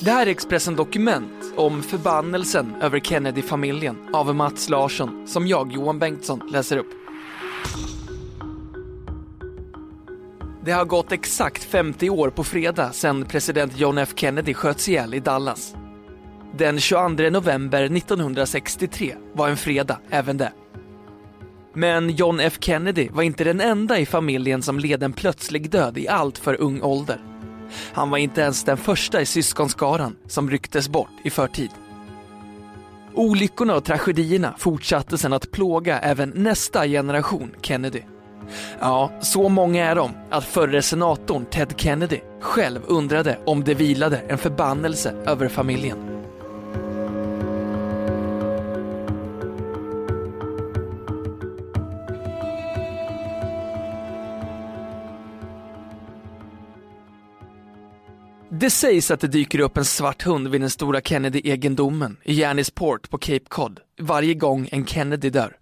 Det här är Expressen Dokument om förbannelsen över Kennedy-familjen av Mats Larsson som jag, Johan Bengtsson, läser upp. Det har gått exakt 50 år på fredag sedan president John F Kennedy sköts ihjäl i Dallas. Den 22 november 1963 var en fredag även det. Men John F Kennedy var inte den enda i familjen som led en plötslig död i allt för ung ålder. Han var inte ens den första i syskonskaran som rycktes bort i förtid. Olyckorna och tragedierna fortsatte sedan att plåga även nästa generation Kennedy. Ja, så många är de att förre senatorn Ted Kennedy själv undrade om det vilade en förbannelse över familjen. Det sägs att det dyker upp en svart hund vid den stora Kennedy-egendomen i Port på Cape Cod varje gång en Kennedy dör.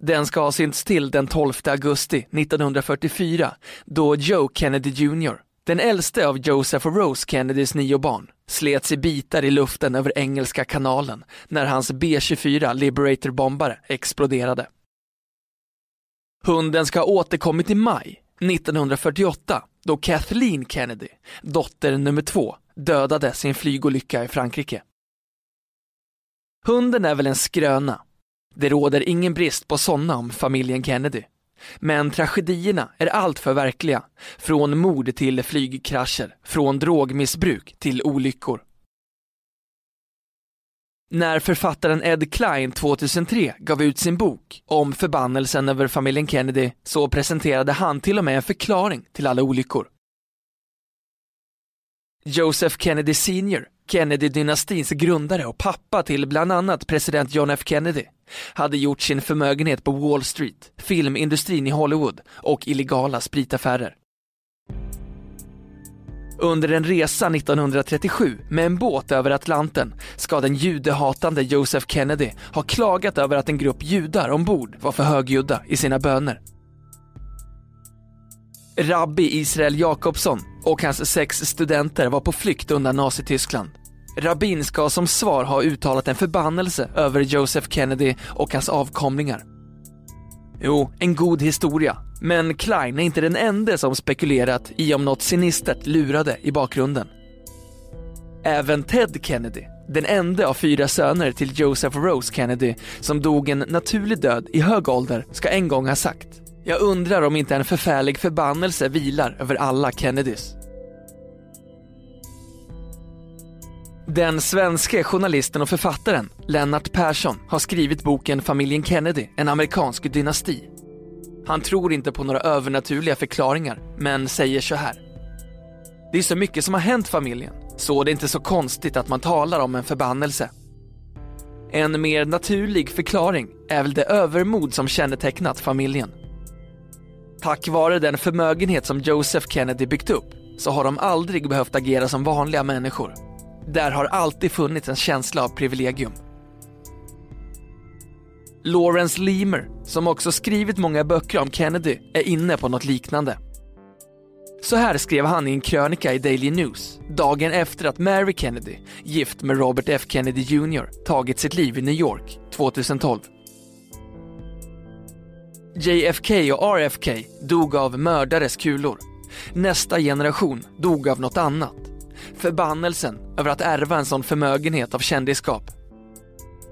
Den ska ha synts till den 12 augusti 1944 då Joe Kennedy Jr, den äldste av Joseph och Rose Kennedys nio barn, slets i bitar i luften över Engelska kanalen när hans B-24 Liberator-bombare exploderade. Hunden ska ha återkommit i maj 1948 då Kathleen Kennedy, dotter nummer två, dödades i en flygolycka i Frankrike. Hunden är väl en skröna. Det råder ingen brist på sådana om familjen Kennedy. Men tragedierna är alltför verkliga. Från mord till flygkrascher, från drogmissbruk till olyckor. När författaren Ed Klein 2003 gav ut sin bok om förbannelsen över familjen Kennedy så presenterade han till och med en förklaring till alla olyckor. Joseph Kennedy Sr, Kennedy-dynastins grundare och pappa till bland annat president John F Kennedy, hade gjort sin förmögenhet på Wall Street, filmindustrin i Hollywood och illegala spritaffärer. Under en resa 1937 med en båt över Atlanten ska den judehatande Joseph Kennedy ha klagat över att en grupp judar ombord var för högljudda i sina böner. Rabbi Israel Jakobsson och hans sex studenter var på flykt undan Nazityskland. Rabbin ska som svar ha uttalat en förbannelse över Joseph Kennedy och hans avkomlingar. Jo, en god historia, men Klein är inte den enda som spekulerat i om något sinistert lurade i bakgrunden. Även Ted Kennedy, den enda av fyra söner till Joseph Rose Kennedy som dog en naturlig död i hög ålder, ska en gång ha sagt “Jag undrar om inte en förfärlig förbannelse vilar över alla Kennedys”. Den svenske journalisten och författaren Lennart Persson har skrivit boken Familjen Kennedy, en amerikansk dynasti. Han tror inte på några övernaturliga förklaringar, men säger så här. Det är så mycket som har hänt familjen, så det är inte så konstigt att man talar om en förbannelse. En mer naturlig förklaring är väl det övermod som kännetecknat familjen. Tack vare den förmögenhet som Joseph Kennedy byggt upp så har de aldrig behövt agera som vanliga människor. Där har alltid funnits en känsla av privilegium. Lawrence Leamer, som också skrivit många böcker om Kennedy, är inne på något liknande. Så här skrev han i en krönika i Daily News, dagen efter att Mary Kennedy, gift med Robert F Kennedy Jr, tagit sitt liv i New York 2012. JFK och RFK dog av mördares kulor. Nästa generation dog av något annat. Förbannelsen över att ärva en sån förmögenhet av kändisskap.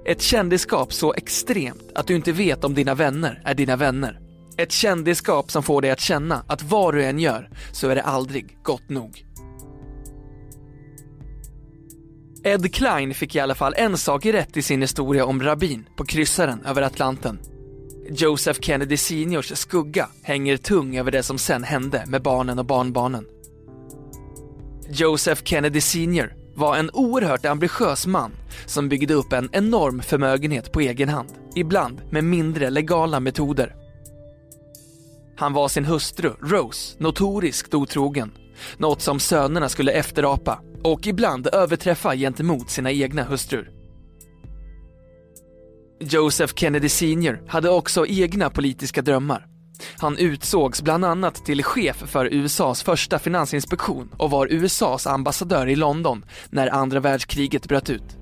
Ett kändisskap så extremt att du inte vet om dina vänner är dina vänner. Ett kändisskap som får dig att känna att vad du än gör så är det aldrig gott nog. Ed Klein fick i alla fall en sak rätt i sin historia om rabbin på kryssaren över Atlanten. Joseph Kennedy Seniors skugga hänger tung över det som sen hände med barnen och barnbarnen. Joseph Kennedy Sr var en oerhört ambitiös man som byggde upp en enorm förmögenhet på egen hand, ibland med mindre legala metoder. Han var sin hustru, Rose, notoriskt otrogen, något som sönerna skulle efterapa och ibland överträffa gentemot sina egna hustrur. Joseph Kennedy Sr hade också egna politiska drömmar. Han utsågs bland annat till chef för USAs första finansinspektion och var USAs ambassadör i London när andra världskriget bröt ut.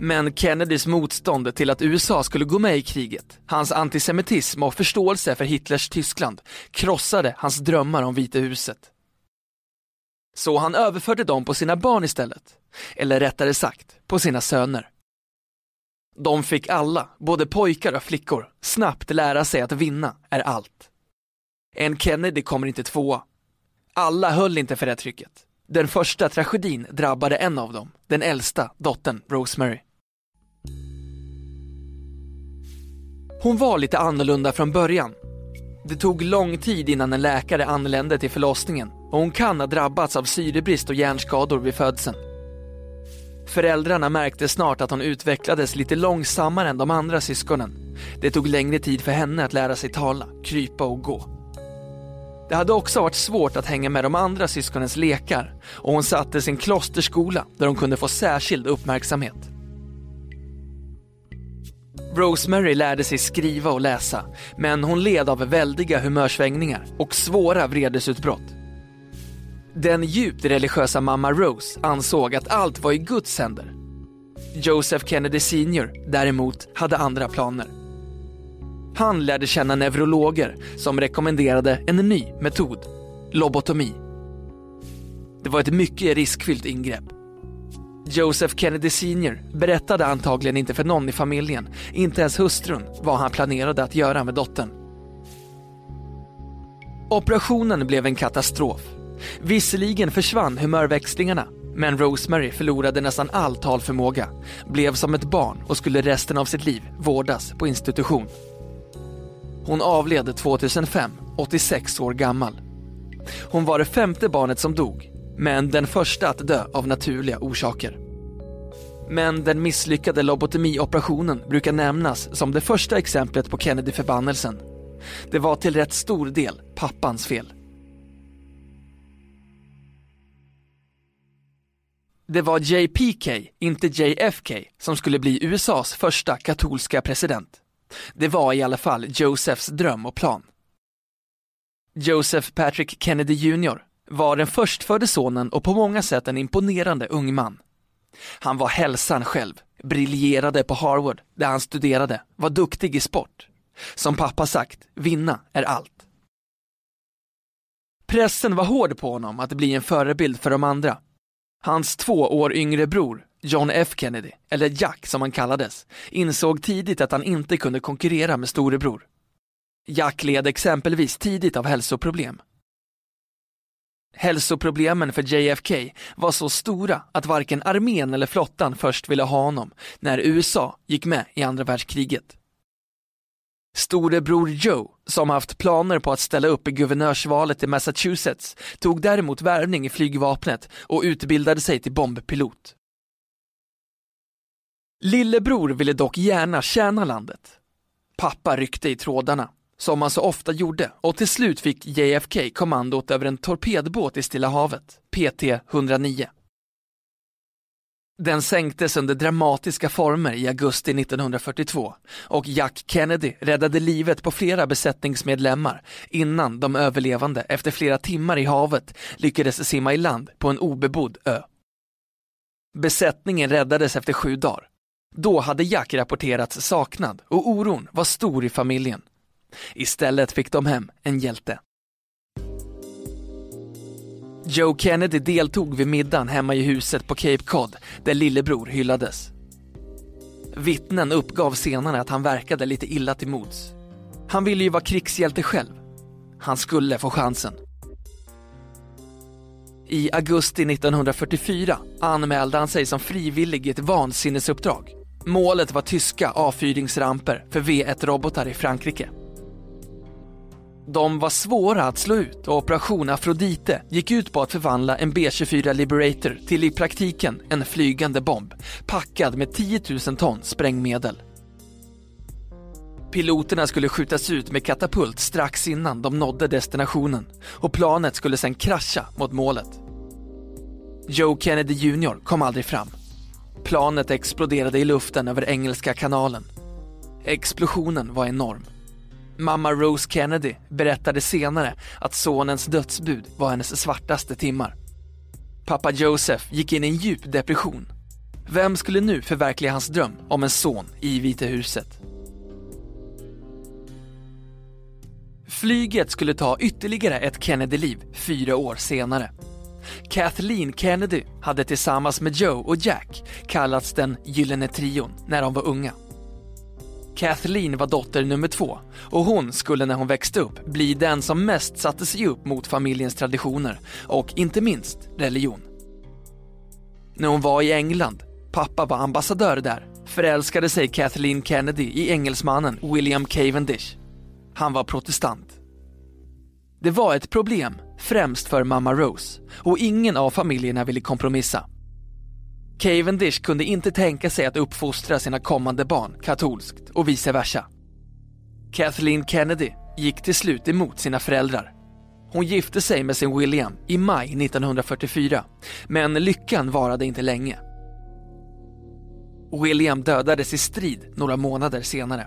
Men Kennedys motstånd till att USA skulle gå med i kriget, hans antisemitism och förståelse för Hitlers Tyskland krossade hans drömmar om Vita huset. Så han överförde dem på sina barn istället. Eller rättare sagt, på sina söner. De fick alla, både pojkar och flickor, snabbt lära sig att vinna är allt. En Kennedy kommer inte tvåa. Alla höll inte för det trycket. Den första tragedin drabbade en av dem, den äldsta dottern Rosemary. Hon var lite annorlunda från början. Det tog lång tid innan en läkare anlände till förlossningen och hon kan ha drabbats av syrebrist och hjärnskador vid födseln. Föräldrarna märkte snart att hon utvecklades lite långsammare än de andra syskonen. Det tog längre tid för henne att lära sig tala, krypa och gå. Det hade också varit svårt att hänga med de andra syskonens lekar och hon satte sin klosterskola där hon kunde få särskild uppmärksamhet. Rosemary lärde sig skriva och läsa, men hon led av väldiga humörsvängningar och svåra vredesutbrott. Den djupt religiösa mamma Rose ansåg att allt var i Guds händer. Joseph Kennedy Sr däremot hade andra planer. Han lärde känna neurologer som rekommenderade en ny metod, lobotomi. Det var ett mycket riskfyllt ingrepp. Joseph Kennedy Sr berättade antagligen inte för någon i familjen, inte ens hustrun, vad han planerade att göra med dottern. Operationen blev en katastrof. Visserligen försvann humörväxlingarna, men Rosemary förlorade nästan all talförmåga, blev som ett barn och skulle resten av sitt liv vårdas på institution. Hon avled 2005, 86 år gammal. Hon var det femte barnet som dog, men den första att dö av naturliga orsaker. Men den misslyckade lobotomioperationen brukar nämnas som det första exemplet på Kennedy-förbannelsen. Det var till rätt stor del pappans fel. Det var JPK, inte JFK, som skulle bli USAs första katolska president. Det var i alla fall Josephs dröm och plan. Joseph Patrick Kennedy Jr var den förstfödde sonen och på många sätt en imponerande ung man. Han var hälsan själv, briljerade på Harvard där han studerade, var duktig i sport. Som pappa sagt, vinna är allt. Pressen var hård på honom att bli en förebild för de andra. Hans två år yngre bror, John F Kennedy, eller Jack som han kallades, insåg tidigt att han inte kunde konkurrera med storebror. Jack led exempelvis tidigt av hälsoproblem. Hälsoproblemen för JFK var så stora att varken armén eller flottan först ville ha honom när USA gick med i andra världskriget. Storebror Joe, som haft planer på att ställa upp i guvernörsvalet i Massachusetts, tog däremot värvning i flygvapnet och utbildade sig till bombpilot. Lillebror ville dock gärna tjäna landet. Pappa ryckte i trådarna som han så ofta gjorde och till slut fick JFK kommandot över en torpedbåt i Stilla havet, PT 109. Den sänktes under dramatiska former i augusti 1942 och Jack Kennedy räddade livet på flera besättningsmedlemmar innan de överlevande efter flera timmar i havet lyckades simma i land på en obebodd ö. Besättningen räddades efter sju dagar. Då hade Jack rapporterats saknad och oron var stor i familjen. Istället fick de hem en hjälte. Joe Kennedy deltog vid middagen hemma i huset på Cape Cod där lillebror hyllades. Vittnen uppgav senare att han verkade lite illa till mods. Han ville ju vara krigshjälte själv. Han skulle få chansen. I augusti 1944 anmälde han sig som frivillig i ett vansinnesuppdrag. Målet var tyska avfyringsramper för V1-robotar i Frankrike. De var svåra att slå ut och Operation Afrodite gick ut på att förvandla en B24 Liberator till i praktiken en flygande bomb packad med 10 000 ton sprängmedel. Piloterna skulle skjutas ut med katapult strax innan de nådde destinationen och planet skulle sedan krascha mot målet. Joe Kennedy Jr kom aldrig fram. Planet exploderade i luften över Engelska kanalen. Explosionen var enorm. Mamma Rose Kennedy berättade senare att sonens dödsbud var hennes svartaste timmar. Pappa Joseph gick in i en djup depression. Vem skulle nu förverkliga hans dröm om en son i Vita huset? Flyget skulle ta ytterligare ett Kennedy-liv fyra år senare. Kathleen Kennedy hade tillsammans med Joe och Jack kallats den Gyllene Trion när de var unga. Kathleen var dotter nummer två och hon skulle när hon växte upp bli den som mest satte sig upp mot familjens traditioner och inte minst religion. När hon var i England, pappa var ambassadör där, förälskade sig Kathleen Kennedy i engelsmannen William Cavendish. Han var protestant. Det var ett problem, främst för mamma Rose, och ingen av familjerna ville kompromissa. Cavendish kunde inte tänka sig att uppfostra sina kommande barn katolskt och vice versa. Kathleen Kennedy gick till slut emot sina föräldrar. Hon gifte sig med sin William i maj 1944, men lyckan varade inte länge. William dödades i strid några månader senare.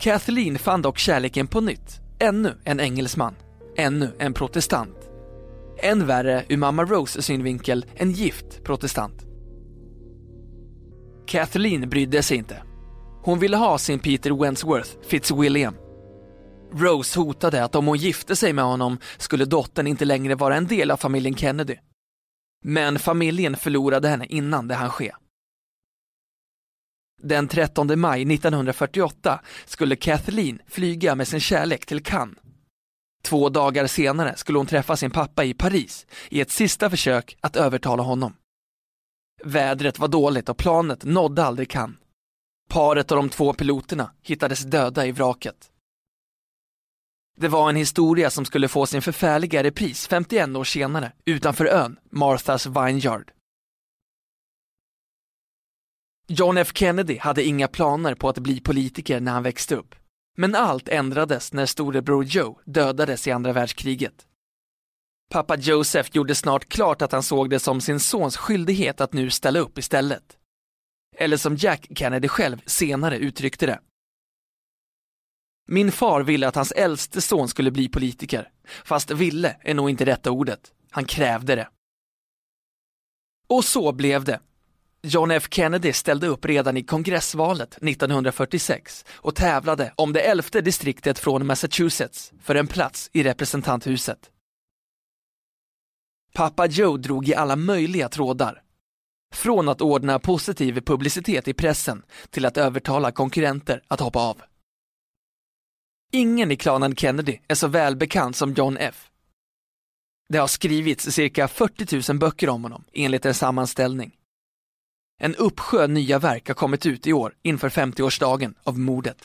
Kathleen fann dock kärleken på nytt, ännu en engelsman, ännu en protestant än värre ur mamma Rose synvinkel, en gift protestant. Kathleen brydde sig inte. Hon ville ha sin Peter Wentworth Fitzwilliam. Rose hotade att om hon gifte sig med honom skulle dottern inte längre vara en del av familjen Kennedy. Men familjen förlorade henne innan det hann ske. Den 13 maj 1948 skulle Kathleen flyga med sin kärlek till Cannes Två dagar senare skulle hon träffa sin pappa i Paris i ett sista försök att övertala honom. Vädret var dåligt och planet nådde aldrig Cannes. Paret och de två piloterna hittades döda i vraket. Det var en historia som skulle få sin förfärliga repris 51 år senare utanför ön Marthas Vineyard. John F Kennedy hade inga planer på att bli politiker när han växte upp. Men allt ändrades när storebror Joe dödades i andra världskriget. Pappa Joseph gjorde snart klart att han såg det som sin sons skyldighet att nu ställa upp istället. Eller som Jack Kennedy själv senare uttryckte det. Min far ville att hans äldste son skulle bli politiker, fast ville är nog inte rätta ordet. Han krävde det. Och så blev det. John F Kennedy ställde upp redan i kongressvalet 1946 och tävlade om det elfte distriktet från Massachusetts för en plats i representanthuset. Pappa Joe drog i alla möjliga trådar. Från att ordna positiv publicitet i pressen till att övertala konkurrenter att hoppa av. Ingen i klanen Kennedy är så välbekant som John F. Det har skrivits cirka 40 000 böcker om honom enligt en sammanställning. En uppsjö nya verk har kommit ut i år inför 50-årsdagen av mordet.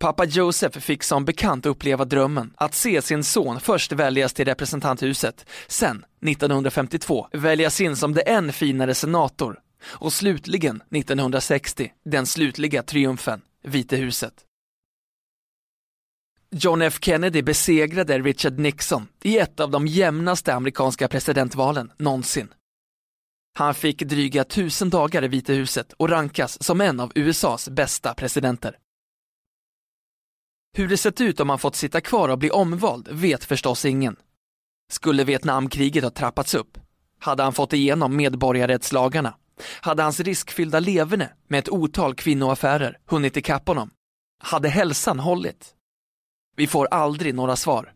Pappa Joseph fick som bekant uppleva drömmen att se sin son först väljas till representanthuset, sen 1952 väljas in som det än finare senator och slutligen 1960 den slutliga triumfen, Vita huset. John F Kennedy besegrade Richard Nixon i ett av de jämnaste amerikanska presidentvalen någonsin. Han fick dryga tusen dagar i Vita huset och rankas som en av USAs bästa presidenter. Hur det sett ut om han fått sitta kvar och bli omvald vet förstås ingen. Skulle Vietnamkriget ha trappats upp? Hade han fått igenom medborgarrättslagarna? Hade hans riskfyllda leverne med ett otal kvinnoaffärer hunnit ikapp honom? Hade hälsan hållit? Vi får aldrig några svar.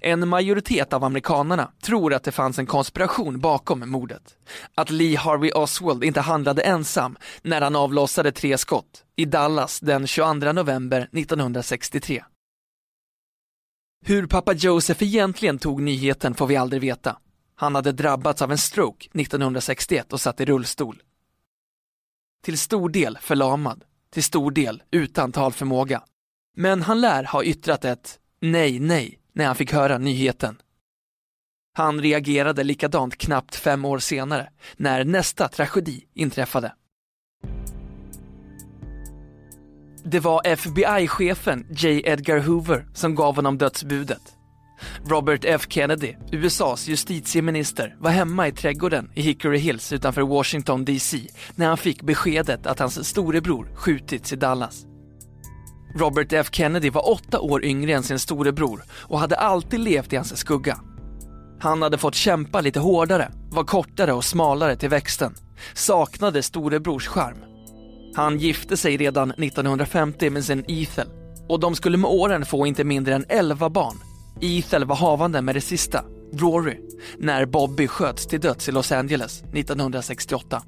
En majoritet av amerikanerna tror att det fanns en konspiration bakom mordet. Att Lee Harvey Oswald inte handlade ensam när han avlossade tre skott i Dallas den 22 november 1963. Hur pappa Joseph egentligen tog nyheten får vi aldrig veta. Han hade drabbats av en stroke 1961 och satt i rullstol. Till stor del förlamad, till stor del utan talförmåga. Men han lär ha yttrat ett nej, nej när han fick höra nyheten. Han reagerade likadant knappt fem år senare när nästa tragedi inträffade. Det var FBI-chefen J. Edgar Hoover som gav honom dödsbudet. Robert F Kennedy, USAs justitieminister, var hemma i trädgården i Hickory Hills utanför Washington DC när han fick beskedet att hans storebror skjutits i Dallas. Robert F Kennedy var åtta år yngre än sin storebror och hade alltid levt i hans skugga. Han hade fått kämpa lite hårdare, var kortare och smalare till växten, saknade storebrors charm. Han gifte sig redan 1950 med sin Ethel och de skulle med åren få inte mindre än 11 barn. Ethel var havande med det sista, Rory, när Bobby sköts till döds i Los Angeles 1968.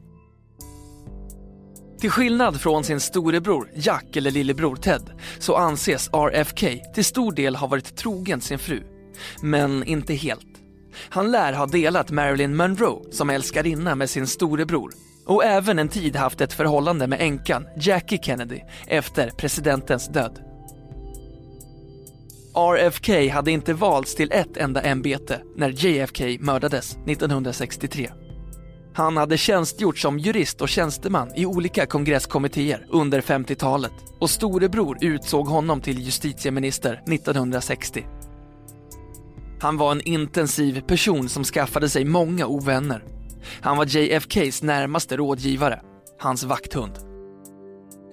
Till skillnad från sin storebror Jack eller lillebror Ted så anses RFK till stor del ha varit trogen sin fru. Men inte helt. Han lär ha delat Marilyn Monroe som älskarinna med sin storebror och även en tid haft ett förhållande med änkan Jackie Kennedy efter presidentens död. RFK hade inte valts till ett enda ämbete när JFK mördades 1963. Han hade tjänstgjort som jurist och tjänsteman i olika kongresskommittéer under 50-talet och storebror utsåg honom till justitieminister 1960. Han var en intensiv person som skaffade sig många ovänner. Han var JFKs närmaste rådgivare, hans vakthund.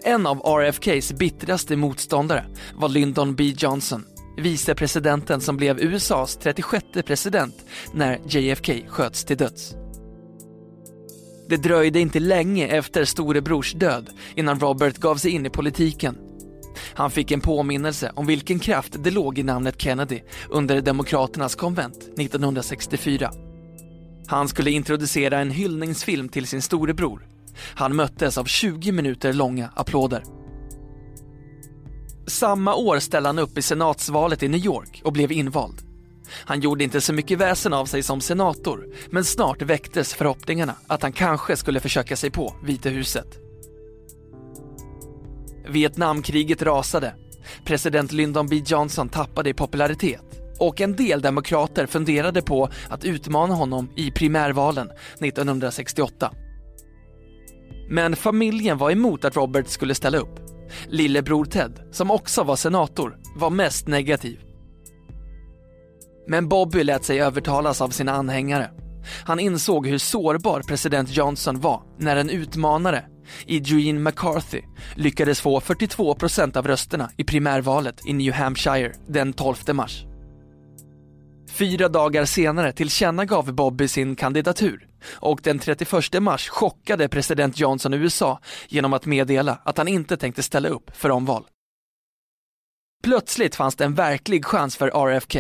En av RFKs bittraste motståndare var Lyndon B Johnson, vicepresidenten som blev USAs 36 president när JFK sköts till döds. Det dröjde inte länge efter storebrors död innan Robert gav sig in i politiken. Han fick en påminnelse om vilken kraft det låg i namnet Kennedy under Demokraternas konvent 1964. Han skulle introducera en hyllningsfilm till sin storebror. Han möttes av 20 minuter långa applåder. Samma år ställde han upp i senatsvalet i New York och blev invald. Han gjorde inte så mycket väsen av sig som senator, men snart väcktes förhoppningarna att han kanske skulle försöka sig på Vita huset. Vietnamkriget rasade. President Lyndon B Johnson tappade i popularitet och en del demokrater funderade på att utmana honom i primärvalen 1968. Men familjen var emot att Robert skulle ställa upp. Lillebror Ted, som också var senator, var mest negativ. Men Bobby lät sig övertalas av sina anhängare. Han insåg hur sårbar president Johnson var när en utmanare, Eugene McCarthy, lyckades få 42 procent av rösterna i primärvalet i New Hampshire den 12 mars. Fyra dagar senare tillkännagav Bobby sin kandidatur och den 31 mars chockade president Johnson USA genom att meddela att han inte tänkte ställa upp för omval. Plötsligt fanns det en verklig chans för RFK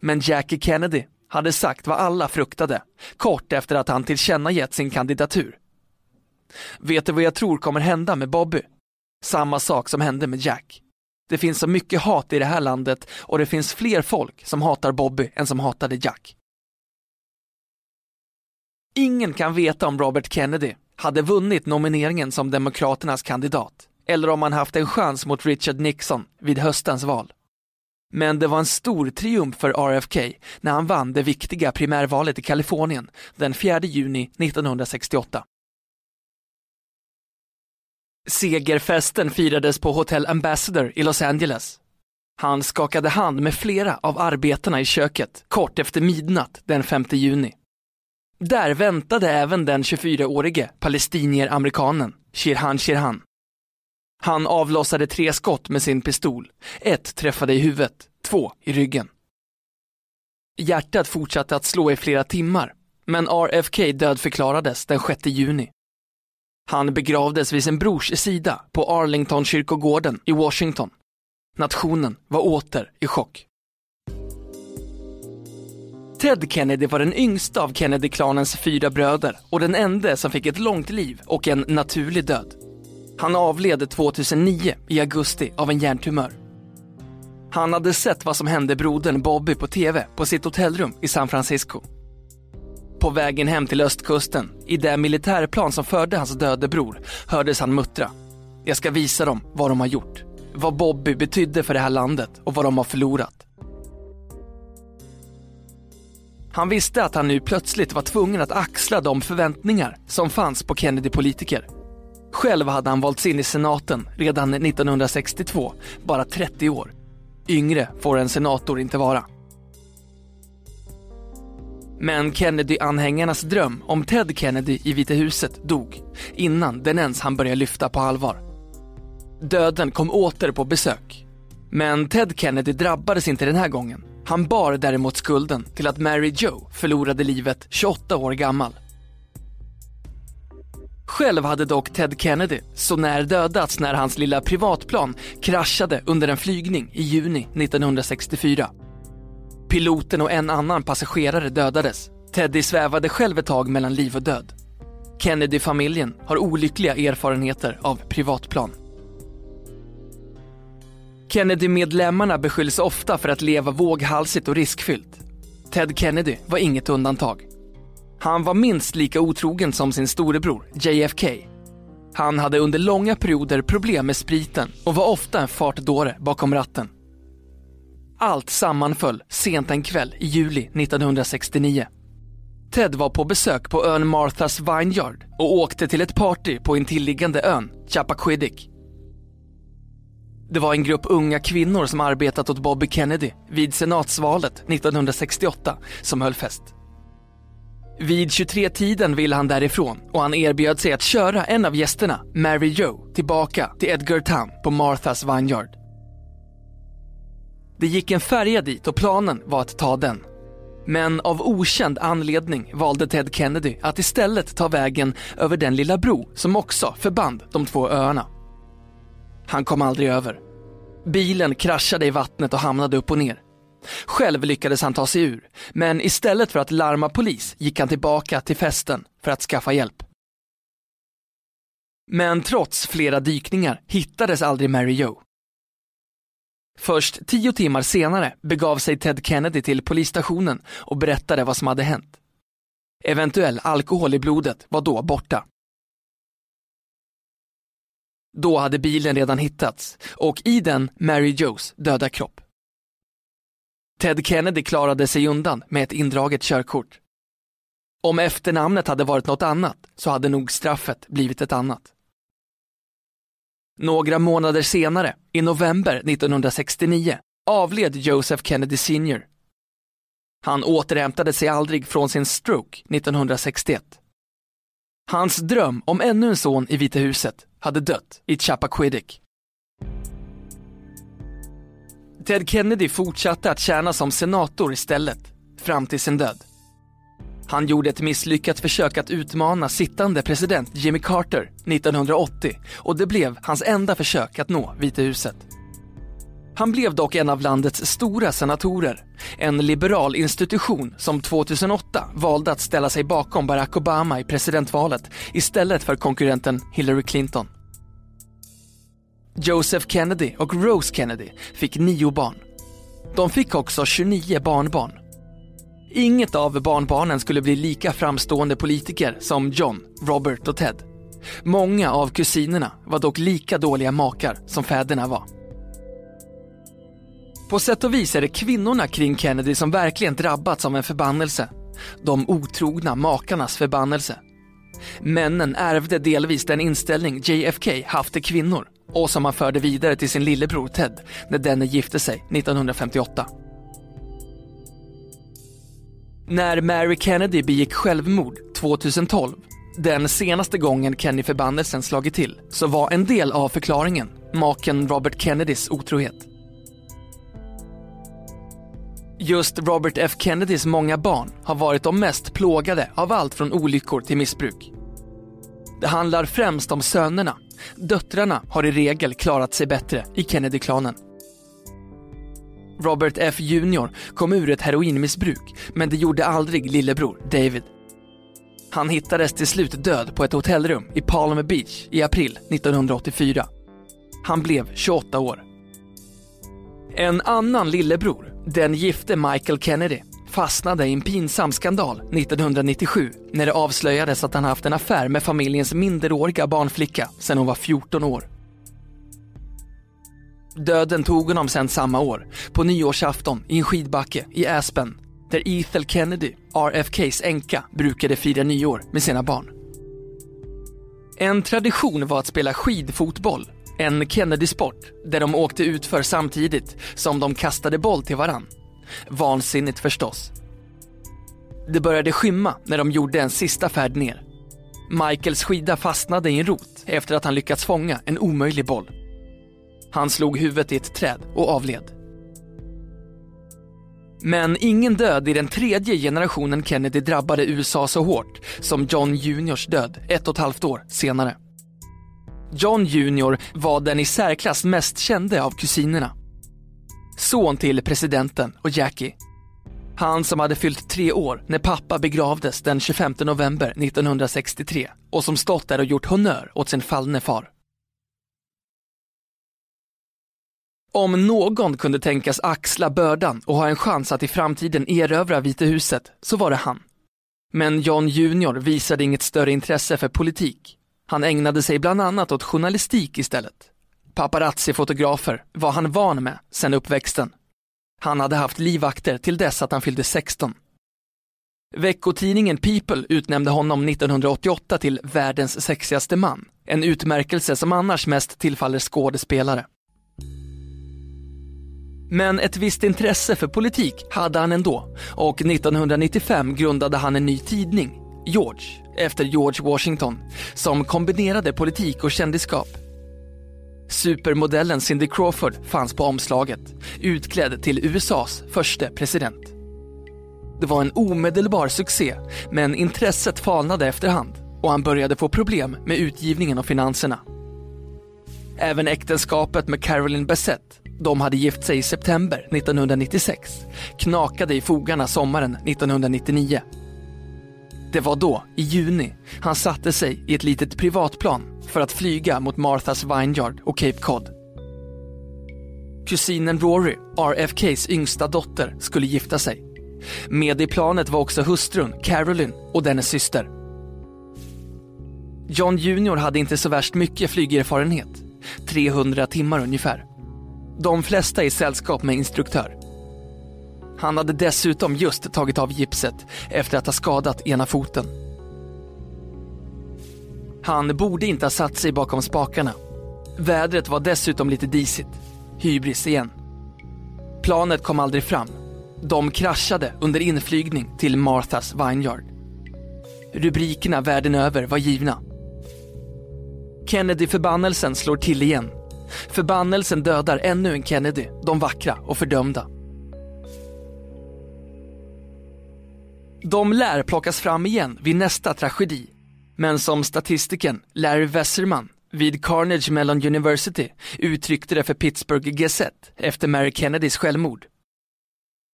men Jackie Kennedy hade sagt vad alla fruktade, kort efter att han tillkännagett sin kandidatur. Vet du vad jag tror kommer hända med Bobby? Samma sak som hände med Jack. Det finns så mycket hat i det här landet och det finns fler folk som hatar Bobby än som hatade Jack. Ingen kan veta om Robert Kennedy hade vunnit nomineringen som Demokraternas kandidat eller om han haft en chans mot Richard Nixon vid höstens val. Men det var en stor triumf för RFK när han vann det viktiga primärvalet i Kalifornien den 4 juni 1968. Segerfesten firades på Hotel Ambassador i Los Angeles. Han skakade hand med flera av arbetarna i köket kort efter midnatt den 5 juni. Där väntade även den 24-årige palestinier-amerikanen Shirhan Shirhan. Han avlossade tre skott med sin pistol. Ett träffade i huvudet, två i ryggen. Hjärtat fortsatte att slå i flera timmar, men RFK dödförklarades den 6 juni. Han begravdes vid sin brors sida på Arlington-kyrkogården i Washington. Nationen var åter i chock. Ted Kennedy var den yngsta av Kennedy-klanens fyra bröder och den enda som fick ett långt liv och en naturlig död. Han avled 2009 i augusti av en hjärntumör. Han hade sett vad som hände brodern Bobby på TV på sitt hotellrum i San Francisco. På vägen hem till östkusten, i det militärplan som förde hans döde bror, hördes han muttra. Jag ska visa dem vad de har gjort. vad Bobby betydde för det här landet och vad de har förlorat. Han visste att han nu plötsligt var tvungen att axla de förväntningar som fanns på Kennedy-politiker. Själv hade han valts in i senaten redan 1962, bara 30 år. Yngre får en senator inte vara. Men Kennedy-anhängarnas dröm om Ted Kennedy i Vita huset dog innan den ens han började lyfta på allvar. Döden kom åter på besök. Men Ted Kennedy drabbades inte den här gången. Han bar däremot skulden till att Mary Joe förlorade livet 28 år gammal. Själv hade dock Ted Kennedy så när dödats när hans lilla privatplan kraschade under en flygning i juni 1964. Piloten och en annan passagerare dödades. Teddy svävade själv ett tag mellan liv och död. Kennedy-familjen har olyckliga erfarenheter av privatplan. Kennedy-medlemmarna beskylls ofta för att leva våghalsigt och riskfyllt. Ted Kennedy var inget undantag. Han var minst lika otrogen som sin storebror JFK. Han hade under långa perioder problem med spriten och var ofta en fartdåre bakom ratten. Allt sammanföll sent en kväll i juli 1969. Ted var på besök på ön Marthas Vineyard och åkte till ett party på intilliggande ön Chappaquiddick. Det var en grupp unga kvinnor som arbetat åt Bobby Kennedy vid senatsvalet 1968 som höll fest. Vid 23-tiden ville han därifrån och han erbjöd sig att köra en av gästerna, Mary Joe, tillbaka till Edgartown på Marthas Vineyard. Det gick en färja dit och planen var att ta den. Men av okänd anledning valde Ted Kennedy att istället ta vägen över den lilla bro som också förband de två öarna. Han kom aldrig över. Bilen kraschade i vattnet och hamnade upp och ner. Själv lyckades han ta sig ur, men istället för att larma polis gick han tillbaka till festen för att skaffa hjälp. Men trots flera dykningar hittades aldrig Mary Jo. Först tio timmar senare begav sig Ted Kennedy till polisstationen och berättade vad som hade hänt. Eventuell alkohol i blodet var då borta. Då hade bilen redan hittats och i den Mary Joes döda kropp. Ted Kennedy klarade sig undan med ett indraget körkort. Om efternamnet hade varit något annat så hade nog straffet blivit ett annat. Några månader senare, i november 1969, avled Joseph Kennedy Sr. Han återhämtade sig aldrig från sin stroke 1961. Hans dröm om ännu en son i Vita huset hade dött i Chappaquiddick. Ted Kennedy fortsatte att tjäna som senator istället, fram till sin död. Han gjorde ett misslyckat försök att utmana sittande president Jimmy Carter 1980 och det blev hans enda försök att nå Vita huset. Han blev dock en av landets stora senatorer, en liberal institution som 2008 valde att ställa sig bakom Barack Obama i presidentvalet istället för konkurrenten Hillary Clinton. Joseph Kennedy och Rose Kennedy fick nio barn. De fick också 29 barnbarn. Inget av barnbarnen skulle bli lika framstående politiker som John, Robert och Ted. Många av kusinerna var dock lika dåliga makar som fäderna var. På sätt och vis är det kvinnorna kring Kennedy som verkligen drabbats av en förbannelse. De otrogna makarnas förbannelse. Männen ärvde delvis den inställning JFK haft till kvinnor och som han förde vidare till sin lillebror Ted när denne gifte sig 1958. När Mary Kennedy begick självmord 2012, den senaste gången Kenny-förbannelsen slagit till, så var en del av förklaringen maken Robert Kennedys otrohet. Just Robert F Kennedys många barn har varit de mest plågade av allt från olyckor till missbruk. Det handlar främst om sönerna. Döttrarna har i regel klarat sig bättre i Kennedy-klanen. Robert F Jr kom ur ett heroinmissbruk, men det gjorde aldrig lillebror David. Han hittades till slut död på ett hotellrum i Palm Beach i april 1984. Han blev 28 år. En annan lillebror, den gifte Michael Kennedy, fastnade i en pinsam skandal 1997 när det avslöjades att han haft en affär med familjens minderåriga barnflicka sedan hon var 14 år. Döden tog honom sen samma år, på nyårsafton i en skidbacke i Aspen, där Ethel Kennedy, RFKs änka, brukade fira nyår med sina barn. En tradition var att spela skidfotboll, en Kennedy-sport där de åkte ut för samtidigt som de kastade boll till varann. Vansinnigt förstås. Det började skymma när de gjorde en sista färd ner. Michaels skida fastnade i en rot efter att han lyckats fånga en omöjlig boll. Han slog huvudet i ett träd och avled. Men ingen död i den tredje generationen Kennedy drabbade USA så hårt som John Juniors död ett och ett halvt år senare. John Junior var den i särklass mest kände av kusinerna. Son till presidenten och Jackie. Han som hade fyllt tre år när pappa begravdes den 25 november 1963 och som stått där och gjort honör åt sin fallne far. Om någon kunde tänkas axla bördan och ha en chans att i framtiden erövra Vita huset så var det han. Men John Junior visade inget större intresse för politik. Han ägnade sig bland annat åt journalistik istället. Paparazzi-fotografer var han van med sedan uppväxten. Han hade haft livvakter till dess att han fyllde 16. Veckotidningen People utnämnde honom 1988 till världens sexigaste man, en utmärkelse som annars mest tillfaller skådespelare. Men ett visst intresse för politik hade han ändå och 1995 grundade han en ny tidning, George, efter George Washington, som kombinerade politik och kändisskap. Supermodellen Cindy Crawford fanns på omslaget, utklädd till USAs första president. Det var en omedelbar succé, men intresset falnade efterhand och han började få problem med utgivningen och finanserna. Även äktenskapet med Carolyn Bessett, de hade gift sig i september 1996, knakade i fogarna sommaren 1999. Det var då, i juni, han satte sig i ett litet privatplan för att flyga mot Marthas Vineyard och Cape Cod. Kusinen Rory, RFKs yngsta dotter, skulle gifta sig. Med i planet var också hustrun Carolyn och dennes syster. John Junior hade inte så värst mycket flygerfarenhet, 300 timmar ungefär. De flesta i sällskap med instruktör. Han hade dessutom just tagit av gipset efter att ha skadat ena foten. Han borde inte ha satt sig bakom spakarna. Vädret var dessutom lite disigt. Hybris igen. Planet kom aldrig fram. De kraschade under inflygning till Marthas Vineyard. Rubrikerna världen över var givna. Kennedy-förbannelsen slår till igen. Förbannelsen dödar ännu en Kennedy, de vackra och fördömda. De lär plockas fram igen vid nästa tragedi. Men som statistiken Larry Wesserman vid Carnegie Mellon University uttryckte det för Pittsburgh Gazette efter Mary Kennedys självmord.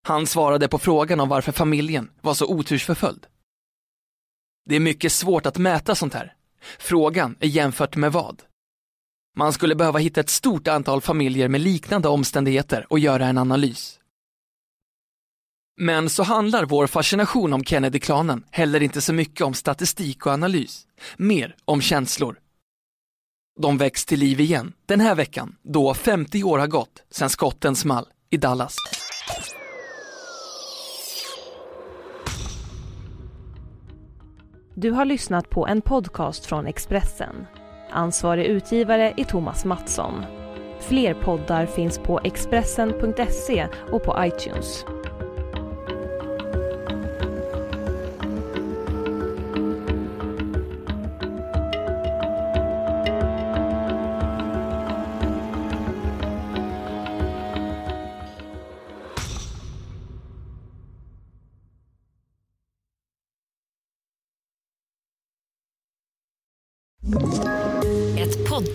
Han svarade på frågan om varför familjen var så otursförföljd. Det är mycket svårt att mäta sånt här. Frågan är jämfört med vad? Man skulle behöva hitta ett stort antal familjer med liknande omständigheter och göra en analys. Men så handlar vår fascination om Kennedy-klanen heller inte så mycket om statistik och analys, mer om känslor. De väcks till liv igen den här veckan, då 50 år har gått sedan skotten small i Dallas. Du har lyssnat på en podcast från Expressen. Ansvarig utgivare är Thomas Mattsson. Fler poddar finns på Expressen.se och på iTunes.